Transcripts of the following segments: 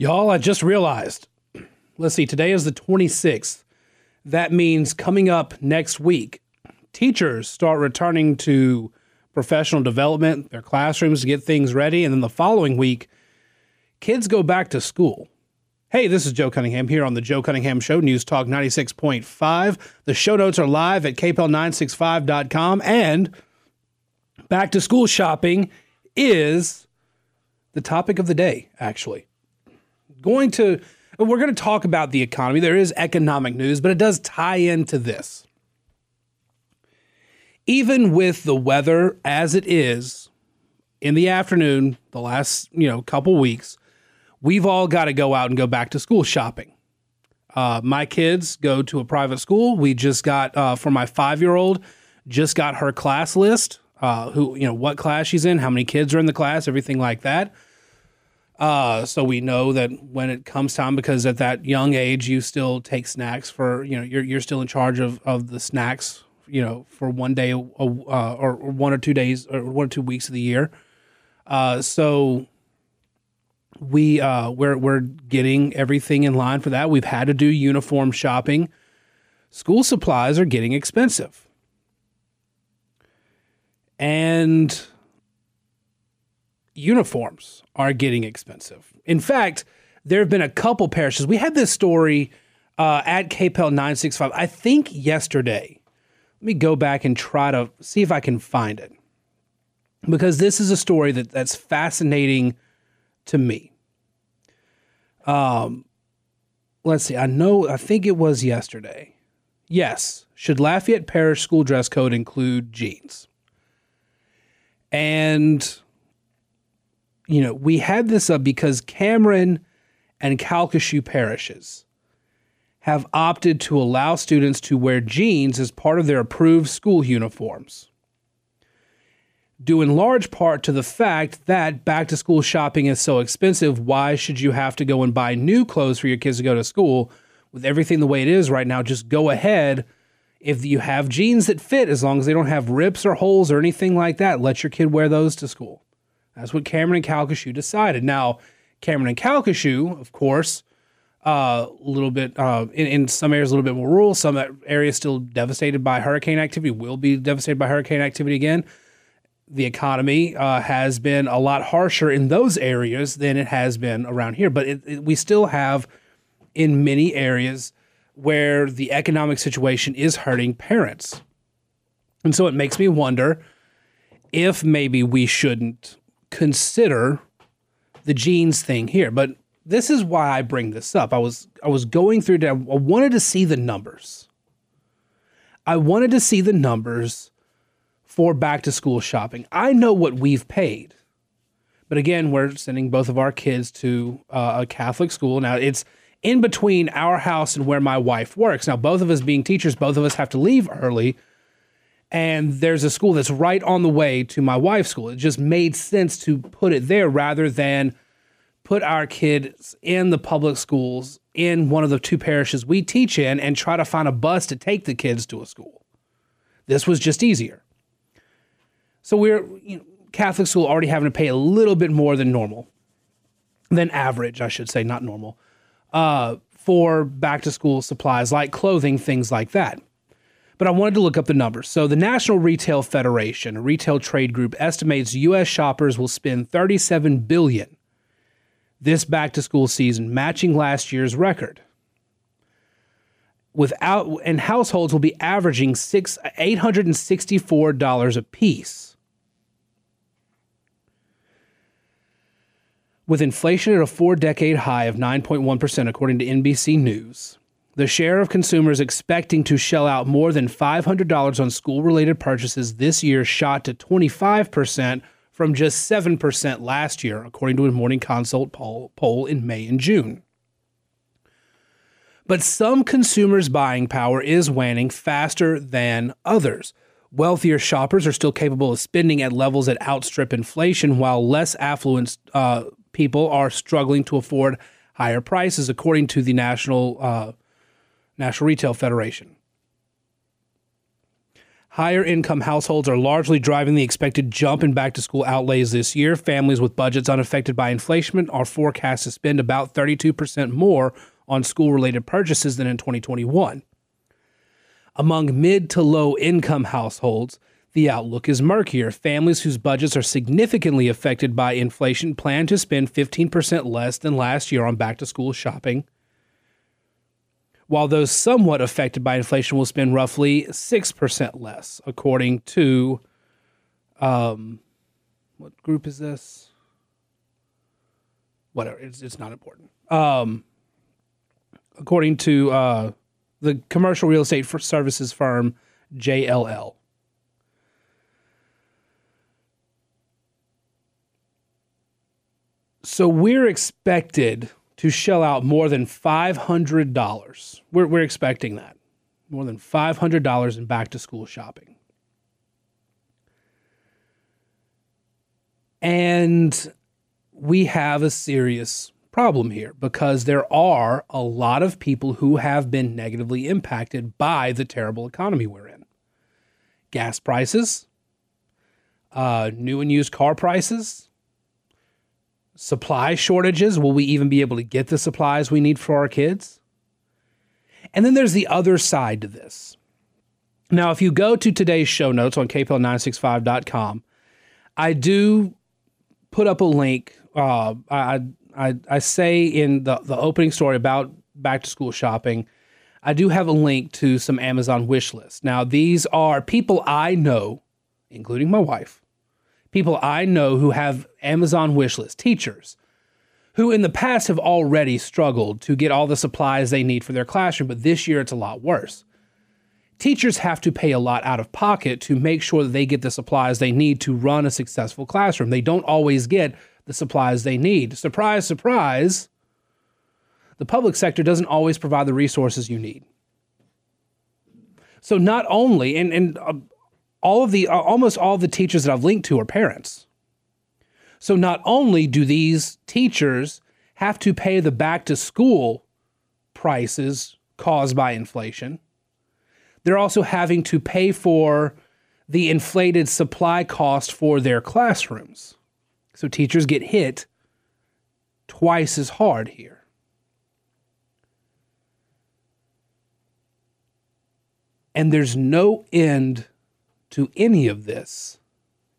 Y'all, I just realized. Let's see, today is the 26th. That means coming up next week, teachers start returning to professional development, their classrooms to get things ready. And then the following week, kids go back to school. Hey, this is Joe Cunningham here on the Joe Cunningham Show, News Talk 96.5. The show notes are live at kpel965.com. And back to school shopping is the topic of the day, actually going to we're going to talk about the economy. There is economic news, but it does tie into this. Even with the weather as it is in the afternoon, the last, you know, couple weeks, we've all got to go out and go back to school shopping. Uh, my kids go to a private school. We just got uh, for my five year old, just got her class list. Uh, who you know what class she's in, how many kids are in the class, everything like that. Uh, so we know that when it comes time, because at that young age, you still take snacks for, you know, you're, you're still in charge of, of the snacks, you know, for one day uh, or one or two days or one or two weeks of the year. Uh, so we, uh, we're, we're getting everything in line for that. We've had to do uniform shopping. School supplies are getting expensive. And uniforms are getting expensive. In fact, there have been a couple parishes. We had this story uh, at KPEL 965, I think yesterday. Let me go back and try to see if I can find it. Because this is a story that, that's fascinating to me. Um, let's see. I know, I think it was yesterday. Yes. Should Lafayette Parish school dress code include jeans? And you know, we had this up because Cameron and Calcasieu parishes have opted to allow students to wear jeans as part of their approved school uniforms. Due in large part to the fact that back to school shopping is so expensive, why should you have to go and buy new clothes for your kids to go to school? With everything the way it is right now, just go ahead. If you have jeans that fit, as long as they don't have rips or holes or anything like that, let your kid wear those to school. That's what Cameron and Calcasieu decided. Now, Cameron and Calcasieu, of course, a uh, little bit uh, in, in some areas a little bit more rural. Some areas still devastated by hurricane activity. Will be devastated by hurricane activity again. The economy uh, has been a lot harsher in those areas than it has been around here. But it, it, we still have in many areas where the economic situation is hurting parents, and so it makes me wonder if maybe we shouldn't consider the jeans thing here. But this is why I bring this up. I was I was going through I wanted to see the numbers. I wanted to see the numbers for back to school shopping. I know what we've paid. But again, we're sending both of our kids to uh, a Catholic school. Now, it's in between our house and where my wife works. Now, both of us being teachers, both of us have to leave early and there's a school that's right on the way to my wife's school. It just made sense to put it there rather than put our kids in the public schools in one of the two parishes we teach in and try to find a bus to take the kids to a school. This was just easier. So we're you know, Catholic school already having to pay a little bit more than normal, than average, I should say, not normal, uh, for back to school supplies like clothing, things like that but I wanted to look up the numbers. So the National Retail Federation, a retail trade group, estimates U.S. shoppers will spend 37 billion this back to school season, matching last year's record. Without and households will be averaging six eight hundred and sixty four dollars a piece. With inflation at a four decade high of 9.1%, according to NBC News, the share of consumers expecting to shell out more than $500 on school related purchases this year shot to 25% from just 7% last year, according to a Morning Consult poll, poll in May and June. But some consumers' buying power is waning faster than others. Wealthier shoppers are still capable of spending at levels that outstrip inflation, while less affluent uh, people are struggling to afford higher prices, according to the National uh, National Retail Federation. Higher income households are largely driving the expected jump in back to school outlays this year. Families with budgets unaffected by inflation are forecast to spend about 32% more on school related purchases than in 2021. Among mid to low income households, the outlook is murkier. Families whose budgets are significantly affected by inflation plan to spend 15% less than last year on back to school shopping while those somewhat affected by inflation will spend roughly 6% less, according to um, what group is this? Whatever, it's, it's not important. Um, according to uh, the commercial real estate services firm JLL. So we're expected to shell out more than $500. We're, we're expecting that. More than $500 in back to school shopping. And we have a serious problem here because there are a lot of people who have been negatively impacted by the terrible economy we're in. Gas prices, uh, new and used car prices, supply shortages. Will we even be able to get the supplies we need for our kids? And then there's the other side to this. Now, if you go to today's show notes on kpel965.com, I do put up a link. Uh, I, I, I say in the, the opening story about back to school shopping, I do have a link to some Amazon wish lists. Now, these are people I know, including my wife, people I know who have Amazon wish list, teachers who in the past have already struggled to get all the supplies they need for their classroom, but this year it's a lot worse. Teachers have to pay a lot out of pocket to make sure that they get the supplies they need to run a successful classroom. They don't always get the supplies they need. Surprise, surprise, the public sector doesn't always provide the resources you need. So not only, and, and uh, all of the uh, almost all the teachers that I've linked to are parents. So not only do these teachers have to pay the back to school prices caused by inflation, they're also having to pay for the inflated supply cost for their classrooms. So teachers get hit twice as hard here. And there's no end to any of this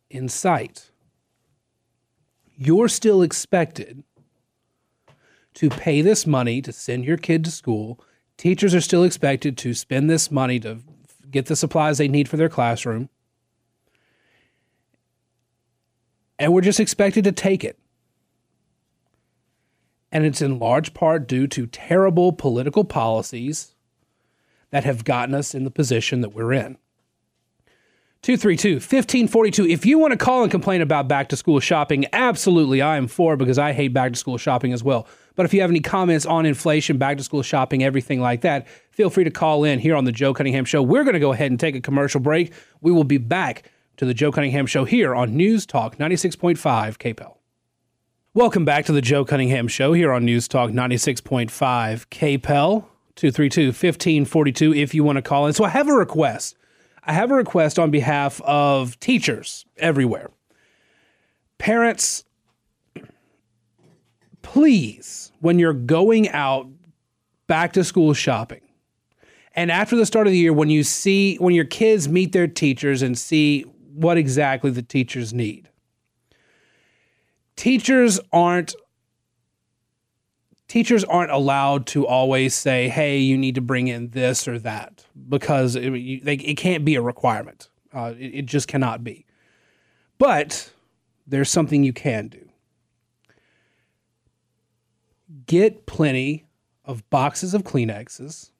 in sight. You're still expected to pay this money to send your kid to school. Teachers are still expected to spend this money to get the supplies they need for their classroom. And we're just expected to take it. And it's in large part due to terrible political policies that have gotten us in the position that we're in. 232 1542. If you want to call and complain about back to school shopping, absolutely I am for because I hate back to school shopping as well. But if you have any comments on inflation, back to school shopping, everything like that, feel free to call in here on the Joe Cunningham Show. We're going to go ahead and take a commercial break. We will be back to the Joe Cunningham Show here on News Talk 96.5 KPEL. Welcome back to the Joe Cunningham Show here on News Talk 96.5 KPEL. 232 1542 if you want to call in. So I have a request. I have a request on behalf of teachers everywhere. Parents, please, when you're going out back to school shopping, and after the start of the year, when you see, when your kids meet their teachers and see what exactly the teachers need, teachers aren't teachers aren't allowed to always say, "Hey, you need to bring in this or that," because it, you, they, it can't be a requirement. Uh, it, it just cannot be. But there's something you can do. Get plenty of boxes of Kleenexes,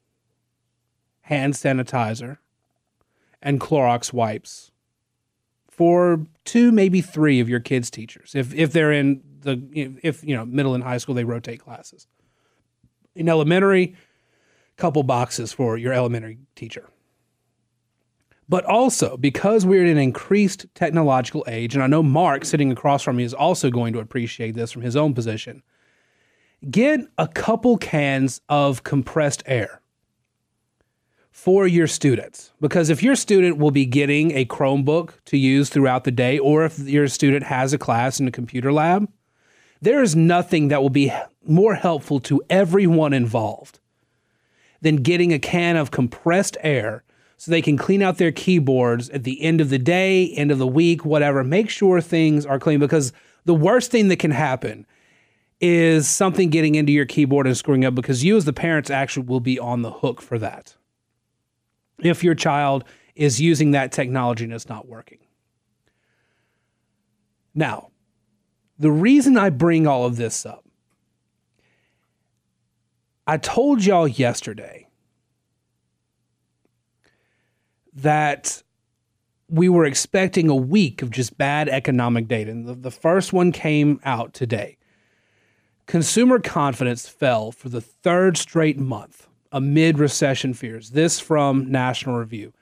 hand sanitizer, and Clorox wipes for two, maybe three of your kids' teachers. If if they're in the if you know middle and high school they rotate classes. In elementary, couple boxes for your elementary teacher. But also because we're in an increased technological age, and I know Mark sitting across from me is also going to appreciate this from his own position. Get a couple cans of compressed air for your students. Because if your student will be getting a Chromebook to use throughout the day, or if your student has a class in a computer lab, there is nothing that will be more helpful to everyone involved than getting a can of compressed air so they can clean out their keyboards at the end of the day, end of the week, whatever. Make sure things are clean because the worst thing that can happen is something getting into your keyboard and screwing up because you, as the parents, actually will be on the hook for that. If your child is using that technology and it's not working. Now, the reason I bring all of this up, I told y'all yesterday that we were expecting a week of just bad economic data. And the, the first one came out today. Consumer confidence fell for the third straight month amid recession fears. This from National Review.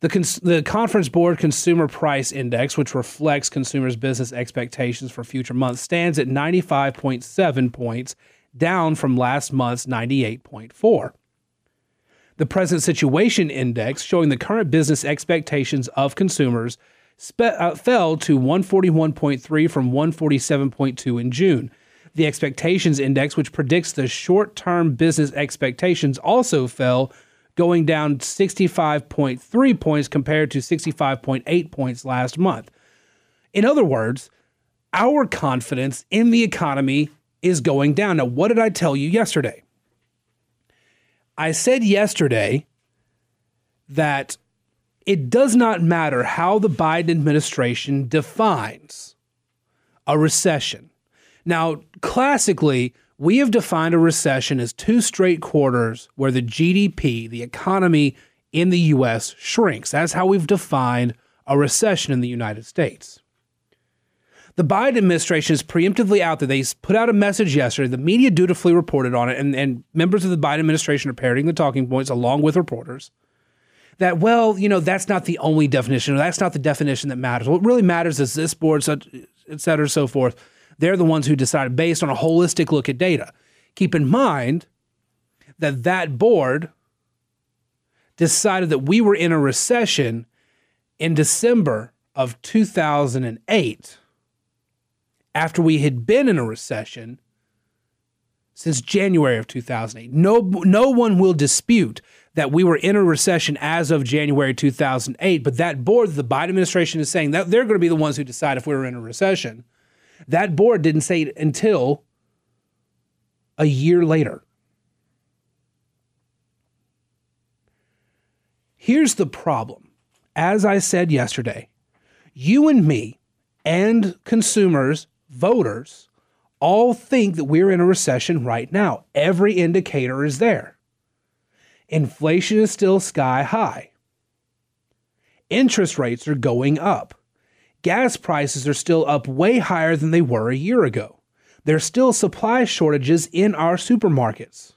The, cons- the Conference Board Consumer Price Index, which reflects consumers' business expectations for future months, stands at 95.7 points, down from last month's 98.4. The Present Situation Index, showing the current business expectations of consumers, spe- uh, fell to 141.3 from 147.2 in June. The Expectations Index, which predicts the short term business expectations, also fell, going down 65.3 points compared to 65.8 points last month. In other words, our confidence in the economy is going down. Now, what did I tell you yesterday? I said yesterday that it does not matter how the Biden administration defines a recession. Now, classically, we have defined a recession as two straight quarters where the GDP, the economy in the US, shrinks. That's how we've defined a recession in the United States. The Biden administration is preemptively out there. They put out a message yesterday. The media dutifully reported on it, and, and members of the Biden administration are parroting the talking points along with reporters. That, well, you know, that's not the only definition, or that's not the definition that matters. What really matters is this board, et cetera, so forth. They're the ones who decided based on a holistic look at data. Keep in mind that that board decided that we were in a recession in December of 2008 after we had been in a recession since January of 2008. No, no one will dispute that we were in a recession as of January 2008, but that board, the Biden administration is saying that they're going to be the ones who decide if we were in a recession. That board didn't say it until a year later. Here's the problem. As I said yesterday, you and me and consumers voters all think that we're in a recession right now. Every indicator is there. Inflation is still sky high. Interest rates are going up. Gas prices are still up way higher than they were a year ago. There's still supply shortages in our supermarkets.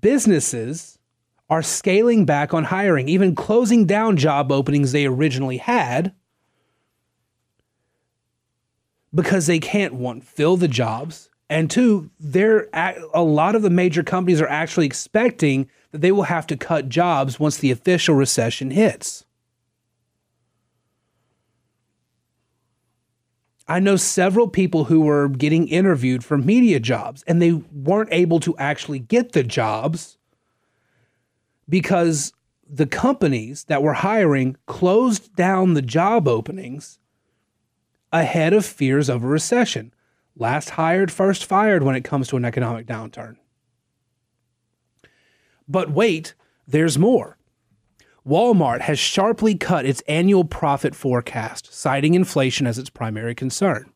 Businesses are scaling back on hiring, even closing down job openings they originally had because they can't one fill the jobs and two they're a lot of the major companies are actually expecting that they will have to cut jobs once the official recession hits. I know several people who were getting interviewed for media jobs and they weren't able to actually get the jobs because the companies that were hiring closed down the job openings ahead of fears of a recession. Last hired, first fired when it comes to an economic downturn. But wait, there's more. Walmart has sharply cut its annual profit forecast, citing inflation as its primary concern.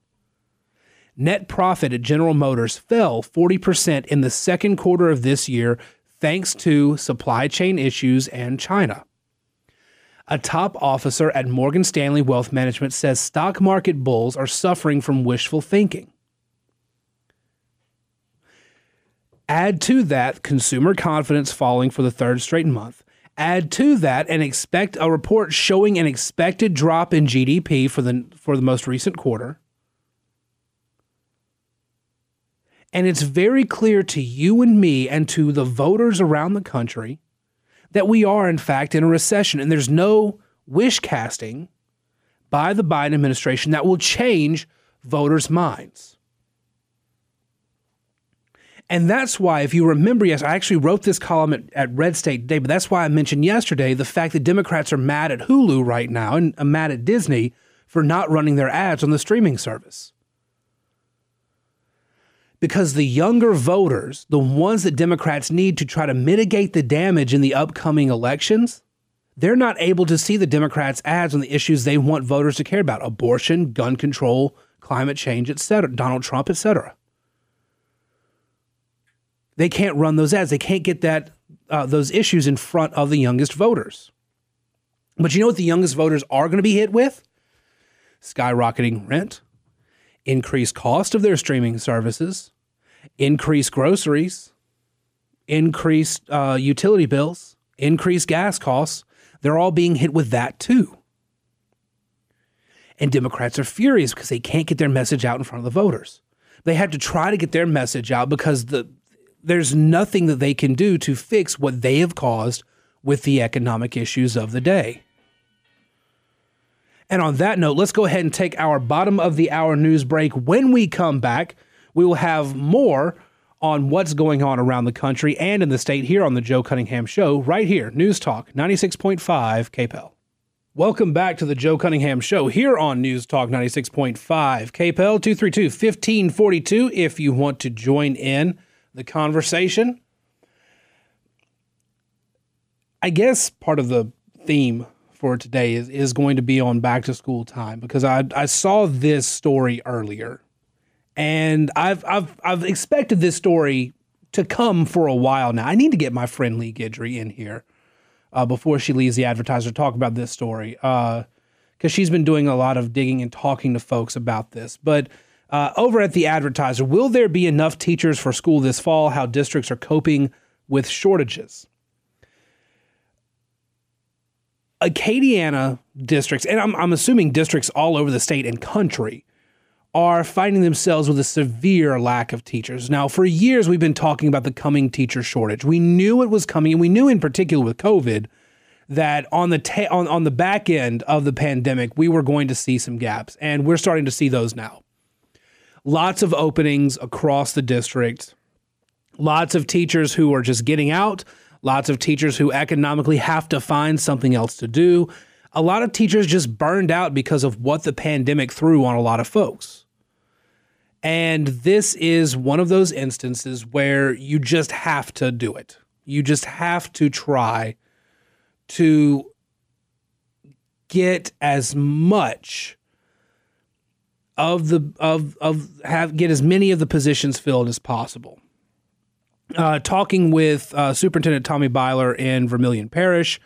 Net profit at General Motors fell 40% in the second quarter of this year thanks to supply chain issues and China. A top officer at Morgan Stanley Wealth Management says stock market bulls are suffering from wishful thinking. Add to that consumer confidence falling for the third straight month. Add to that and expect a report showing an expected drop in GDP for the for the most recent quarter. And it's very clear to you and me and to the voters around the country that we are, in fact, in a recession. And there's no wish casting by the Biden administration that will change voters' minds. And that's why, if you remember, yes, I actually wrote this column at, at, Red State today, but that's why I mentioned yesterday the fact that Democrats are mad at Hulu right now and uh, mad at Disney for not running their ads on the streaming service. Because the younger voters, the ones that Democrats need to try to mitigate the damage in the upcoming elections, they're not able to see the Democrats' ads on the issues they want voters to care about abortion, gun control, climate change, etc., Donald Trump, etc they can't run those ads. They can't get that uh, those issues in front of the youngest voters. But you know what the youngest voters are going to be hit with? Skyrocketing rent, increased cost of their streaming services, increased groceries, increased uh, utility bills, increased gas costs. They're all being hit with that too. And Democrats are furious because they can't get their message out in front of the voters. They had to try to get their message out because the there's nothing that they can do to fix what they have caused with the economic issues of the day. And on that note, let's go ahead and take our bottom of the hour news break. When we come back, we will have more on what's going on around the country and in the state here on the Joe Cunningham Show, right here, News Talk 96.5 KPEL. Welcome back to the Joe Cunningham Show here on News Talk 96.5 KPEL 232 1542 if you want to join in the conversation. I guess part of the theme for today is, is going to be on back to school time because I, I saw this story earlier and I've, I've, I've expected this story to come for a while now. I need to get my friend Leigh Guidry in here uh, before she leaves the advertiser to talk about this story because uh, she's been doing a lot of digging and talking to folks about this. But uh, over at the advertiser, will there be enough teachers for school this fall? How districts are coping with shortages. Acadiana districts, and I'm, I'm assuming districts all over the state and country, are finding themselves with a severe lack of teachers. Now, for years, we've been talking about the coming teacher shortage. We knew it was coming, and we knew in particular with COVID that on the ta- on, on the back end of the pandemic, we were going to see some gaps, and we're starting to see those now lots of openings across the district, lots of teachers who are just getting out, lots of teachers who economically have to find something else to do. A lot of teachers just burned out because of what the pandemic threw on a lot of folks. And this is one of those instances where you just have to do it. You just have to try to get as much of the of of have get as many of the positions filled as possible. Uh, talking with uh, Superintendent Tommy Byler in Vermilion Parish,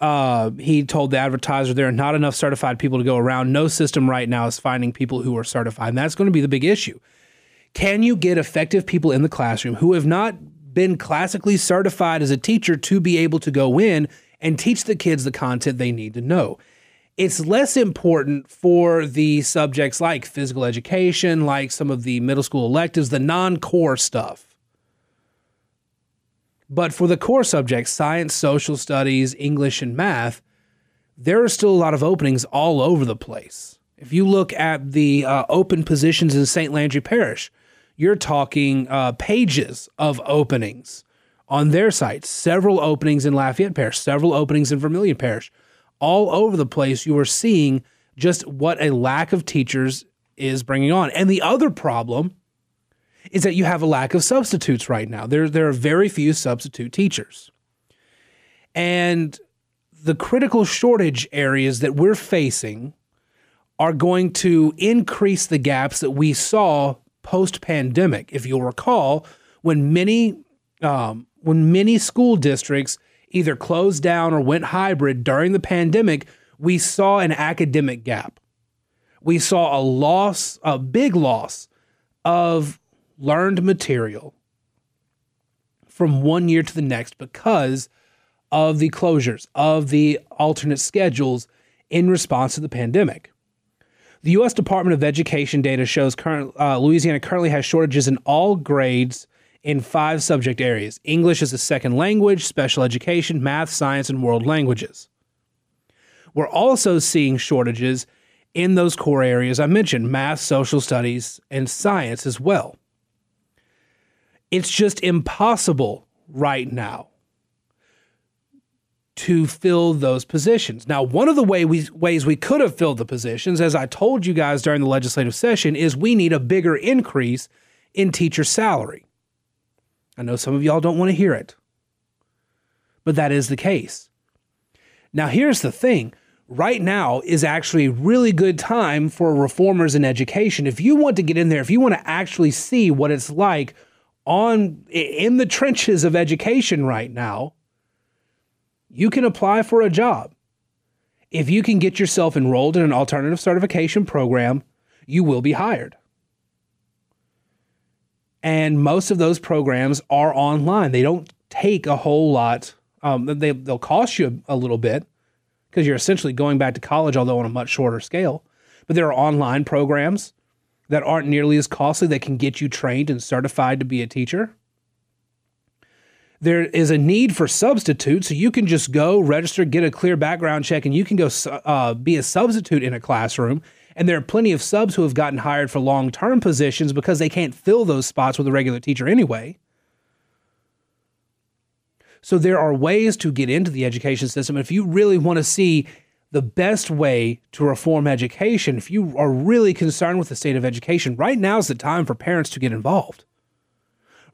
uh, he told the advertiser there are not enough certified people to go around. No system right now is finding people who are certified, and that's going to be the big issue. Can you get effective people in the classroom who have not been classically certified as a teacher to be able to go in and teach the kids the content they need to know? it's less important for the subjects like physical education, like some of the middle school electives, the non core stuff. But for the core subjects, science, social studies, English, and math, there are still a lot of openings all over the place. If you look at the uh, open positions in St. Landry Parish, you're talking uh, pages of openings on their site, several openings in Lafayette Parish, several openings in Vermilion Parish all over the place, you are seeing just what a lack of teachers is bringing on. And the other problem is that you have a lack of substitutes right now. There, there are very few substitute teachers. And the critical shortage areas that we're facing are going to increase the gaps that we saw post pandemic. If you'll recall, when many um, when many school districts either closed down or went hybrid during the pandemic, we saw an academic gap. We saw a loss, a big loss of learned material from one year to the next because of the closures, of the alternate schedules in response to the pandemic. The U.S. Department of Education data shows current, uh, Louisiana currently has shortages in all grades in five subject areas English as a second language, special education, math, science, and world languages. We're also seeing shortages in those core areas I mentioned math, social studies, and science as well. It's just impossible right now to fill those positions. Now, one of the way we, ways we could have filled the positions, as I told you guys during the legislative session, is we need a bigger increase in teacher salary. I know some of y'all don't want to hear it, but that is the case. Now, here's the thing right now is actually a really good time for reformers in education. If you want to get in there, if you want to actually see what it's like on in the trenches of education right now, you can apply for a job. If you can get yourself enrolled in an alternative certification program, you will be hired. And most of those programs are online. They don't take a whole lot. Um, they, they'll cost you a little bit because you're essentially going back to college, although on a much shorter scale. But there are online programs that aren't nearly as costly that can get you trained and certified to be a teacher there is a need for substitutes. So you can just go register, get a clear background check, and you can go uh, be a substitute in a classroom. And there are plenty of subs who have gotten hired for long term positions because they can't fill those spots with a regular teacher anyway. So there are ways to get into the education system. If you really want to see the best way to reform education, if you are really concerned with the state of education, right now is the time for parents to get involved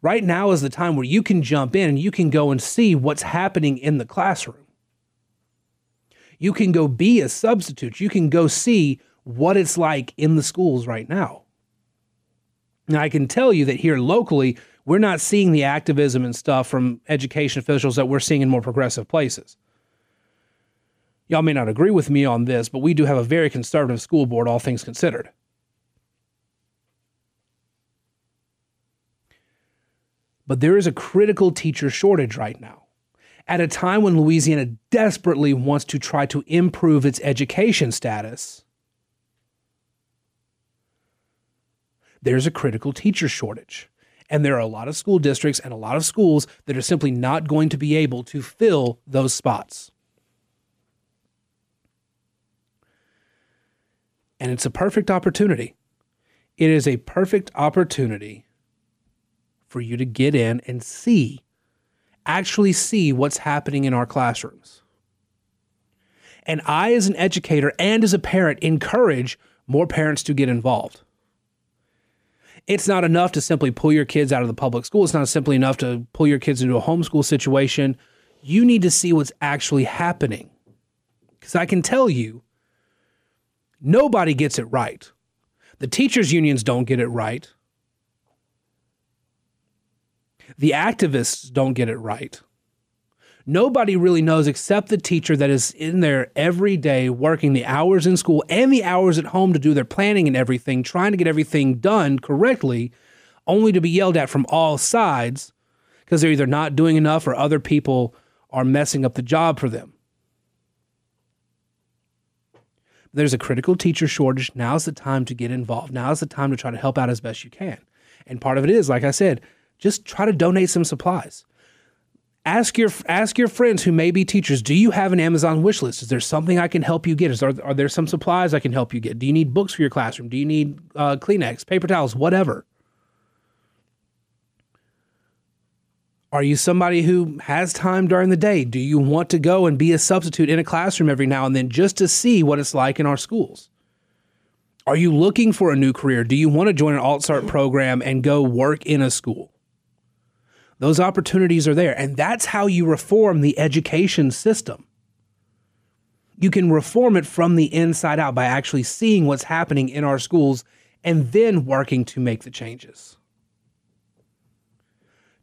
right now is the time where you can jump in and you can go and see what's happening in the classroom. You can go be a substitute. You can go see what it's like in the schools right now. Now, I can tell you that here locally, we're not seeing the activism and stuff from education officials that we're seeing in more progressive places. Y'all may not agree with me on this, but we do have a very conservative school board, all things considered. But there is a critical teacher shortage right now. At a time when Louisiana desperately wants to try to improve its education status, there's a critical teacher shortage. And there are a lot of school districts and a lot of schools that are simply not going to be able to fill those spots. And it's a perfect opportunity. It is a perfect opportunity for you to get in and see, actually see what's happening in our classrooms. And I, as an educator and as a parent, encourage more parents to get involved. It's not enough to simply pull your kids out of the public school. It's not simply enough to pull your kids into a homeschool situation. You need to see what's actually happening. Because I can tell you, nobody gets it right. The teachers' unions don't get it right. The activists don't get it right. Nobody really knows except the teacher that is in there every day working the hours in school and the hours at home to do their planning and everything, trying to get everything done correctly, only to be yelled at from all sides because they're either not doing enough or other people are messing up the job for them. There's a critical teacher shortage. Now's the time to get involved. Now's the time to try to help out as best you can. And part of it is, like I said, just try to donate some supplies. Ask your ask your friends who may be teachers. Do you have an Amazon wish list? Is there something I can help you get? Is, are, are there some supplies I can help you get? Do you need books for your classroom? Do you need uh, Kleenex, paper towels, whatever? Are you somebody who has time during the day? Do you want to go and be a substitute in a classroom every now and then just to see what it's like in our schools? Are you looking for a new career? Do you want to join an AltCert program and go work in a school? Those opportunities are there. And that's how you reform the education system. You can reform it from the inside out by actually seeing what's happening in our schools and then working to make the changes.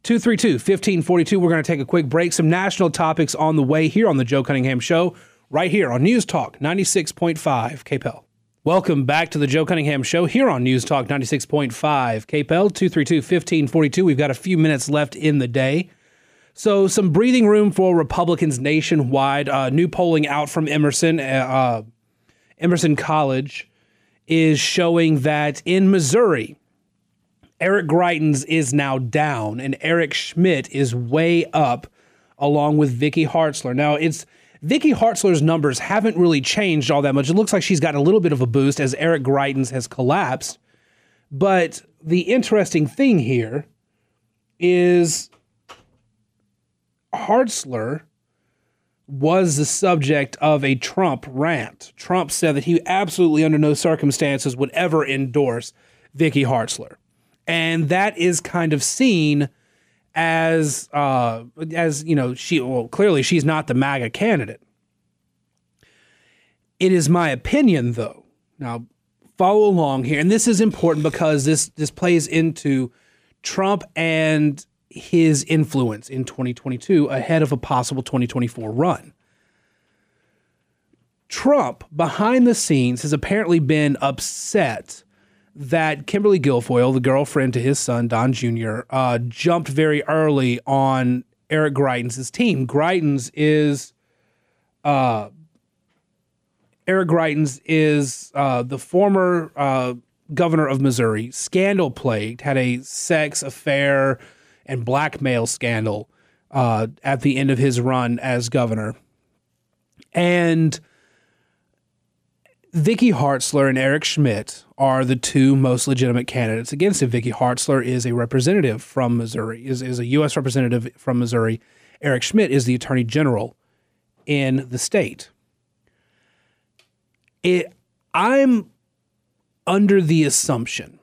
232 1542. We're going to take a quick break. Some national topics on the way here on the Joe Cunningham Show, right here on News Talk 96.5 KPEL. Welcome back to the Joe Cunningham Show here on News Talk 96.5 KPEL 232 1542. We've got a few minutes left in the day. So, some breathing room for Republicans nationwide. Uh, new polling out from Emerson, uh, uh Emerson College is showing that in Missouri, Eric Greitens is now down and Eric Schmitt is way up along with Vicky Hartzler. Now it's Vicky Hartzler's numbers haven't really changed all that much. It looks like she's gotten a little bit of a boost as Eric Greitens has collapsed. But the interesting thing here is Hartzler was the subject of a Trump rant. Trump said that he absolutely, under no circumstances, would ever endorse Vicky Hartzler, and that is kind of seen as uh, as you know she well clearly she's not the MAGA candidate. It is my opinion, though. Now, follow along here, and this is important because this this plays into Trump and his influence in 2022 ahead of a possible 2024 run. Trump, behind the scenes, has apparently been upset that Kimberly Guilfoyle, the girlfriend to his son, Don Jr., uh, jumped very early on Eric Greitens' team. Greitens is. Uh, Eric Greitens is uh, the former uh, governor of Missouri, scandal plagued, had a sex affair and blackmail scandal uh, at the end of his run as governor. And Vicky Hartzler and Eric Schmitt are the two most legitimate candidates against him. Vicky Hartzler is a representative from Missouri, is, is a U.S. representative from Missouri. Eric Schmitt is the attorney general in the state. It, I'm under the assumption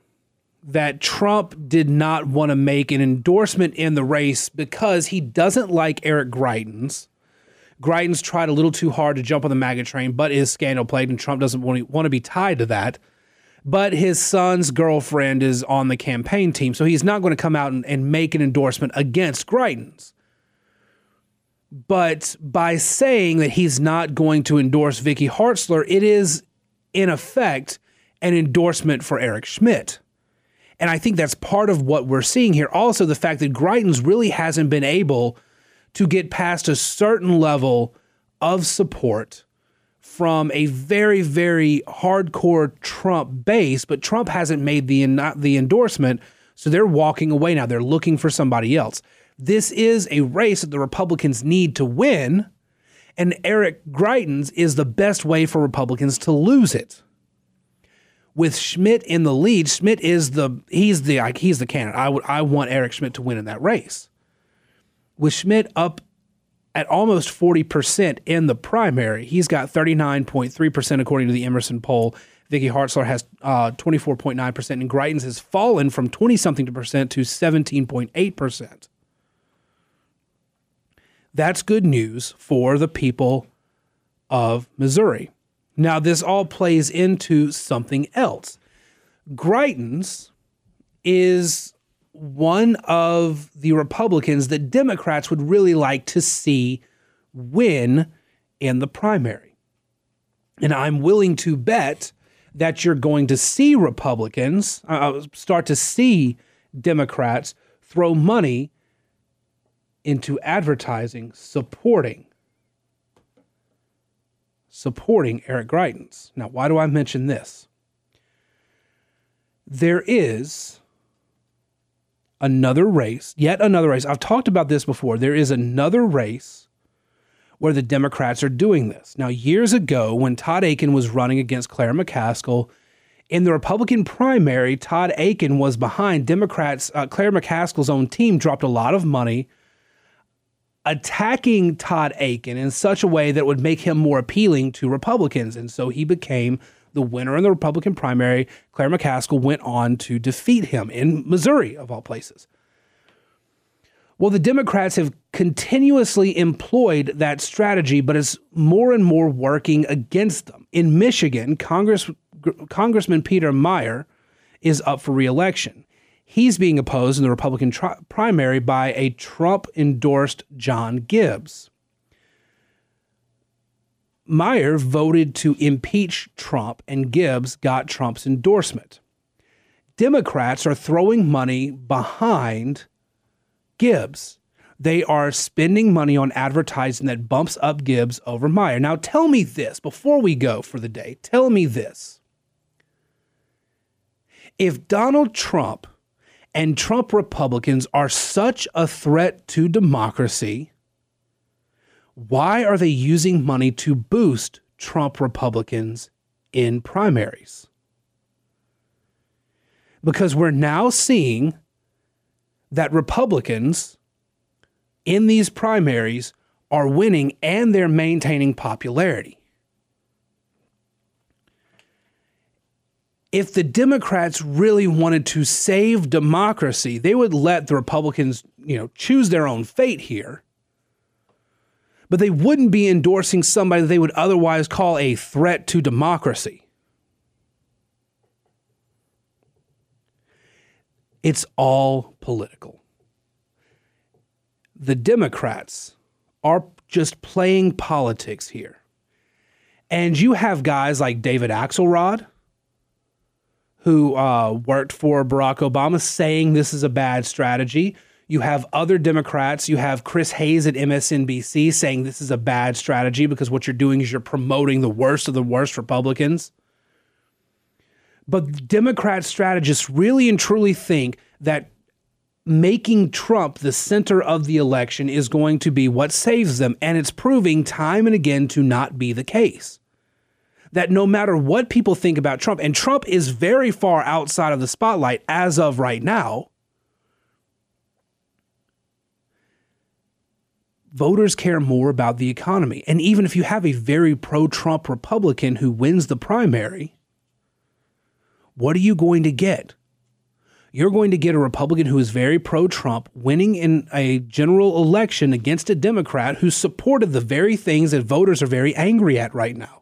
that Trump did not want to make an endorsement in the race because he doesn't like Eric Greitens. Greitens tried a little too hard to jump on the MAGA train, but is scandal plagued, and Trump doesn't want to, be tied to that. But his son's girlfriend is on the campaign team, so he's not going to come out and, and make an endorsement against Greitens. But by saying that he's not going to endorse Vicky Hartzler, it is, in effect, an endorsement for Eric Schmitt. And I think that's part of what we're seeing here. Also, the fact that Greitens really hasn't been able to get past a certain level of support from a very, very hardcore Trump base, but Trump hasn't made the, the endorsement. So they're walking away now. They're looking for somebody else. This is a race that the Republicans need to win. And Eric Greitens is the best way for Republicans to lose it with Schmitt in the lead, Schmitt is the he's the he's the candidate. I would I want Eric Schmitt to win in that race. With Schmitt up at almost 40% in the primary, he's got 39.3% according to the Emerson poll. Vicky Hartzler has uh, 24.9%, and Greitens has fallen from 20 something percent to 17.8%. That's good news for the people of Missouri. Now, this all plays into something else. Greitens is one of the Republicans that Democrats would really like to see win in the primary. And I'm willing to bet that you're going to see Republicans uh, uh start to see Democrats throw money into advertising supporting supporting Eric Greitens. Now, why do I mention this? There is another race, yet another race. I've talked about this before. There is another race where the Democrats are doing this. Now, years ago, when Todd Akin was running against Claire McCaskill in the Republican primary, Todd Akin was behind Democrats. Uh, Claire McCaskill's own team dropped a lot of money attacking Todd Akin in such a way that would make him more appealing to Republicans. And so he became the winner in the Republican primary. Claire McCaskill went on to defeat him in Missouri, of all places. Well, the Democrats have continuously employed that strategy, but it's more and more working against them. In Michigan, Congress, Congressman Peter Meijer is up for reelection. He's being opposed in the Republican tri- primary by a Trump endorsed John Gibbs. Meijer voted to impeach Trump, and Gibbs got Trump's endorsement. Democrats are throwing money behind Gibbs. They are spending money on advertising that bumps up Gibbs over Meijer. Now, tell me this before we go for the day. Tell me this If Donald Trump and Trump Republicans are such a threat to democracy, why are they using money to boost Trump Republicans in primaries? Because we're now seeing that Republicans in these primaries are winning and they're maintaining popularity. If the Democrats really wanted to save democracy, they would let the Republicans, you know, choose their own fate here. But they wouldn't be endorsing somebody they would otherwise call a threat to democracy. It's all political. The Democrats are just playing politics here. And you have guys like David Axelrod, who uh, worked for Barack Obama, saying this is a bad strategy. You have other Democrats. You have Chris Hayes at MSNBC saying this is a bad strategy because what you're doing is you're promoting the worst of the worst Republicans. But Democrat strategists really and truly think that making Trump the center of the election is going to be what saves them. And it's proving time and again to not be the case. That no matter what people think about Trump, and Trump is very far outside of the spotlight as of right now, voters care more about the economy. And even if you have a very pro Trump Republican who wins the primary, what are you going to get? You're going to get a Republican who is very pro Trump winning in a general election against a Democrat who supported the very things that voters are very angry at right now.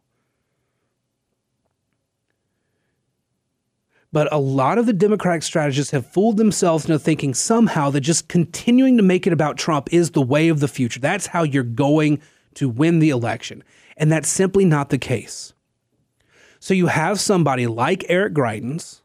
But a lot of the Democratic strategists have fooled themselves into thinking somehow that just continuing to make it about Trump is the way of the future. That's how you're going to win the election. And that's simply not the case. So you have somebody like Eric Greitens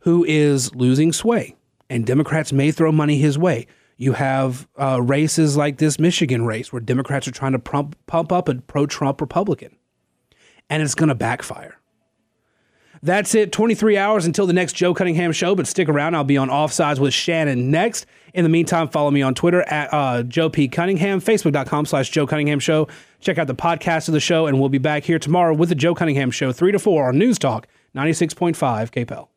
who is losing sway, and Democrats may throw money his way. You have uh, races like this Michigan race where Democrats are trying to pump, pump up a pro Trump Republican, and it's going to backfire. That's it. 23 hours until the next Joe Cunningham show, but stick around. I'll be on Offsides with Shannon next. In the meantime, follow me on Twitter at uh, Joe P. Cunningham, Facebook.com slash Joe Cunningham Show. Check out the podcast of the show, and we'll be back here tomorrow with the Joe Cunningham Show, 3 to 4 on News Talk 96.5 KPEL.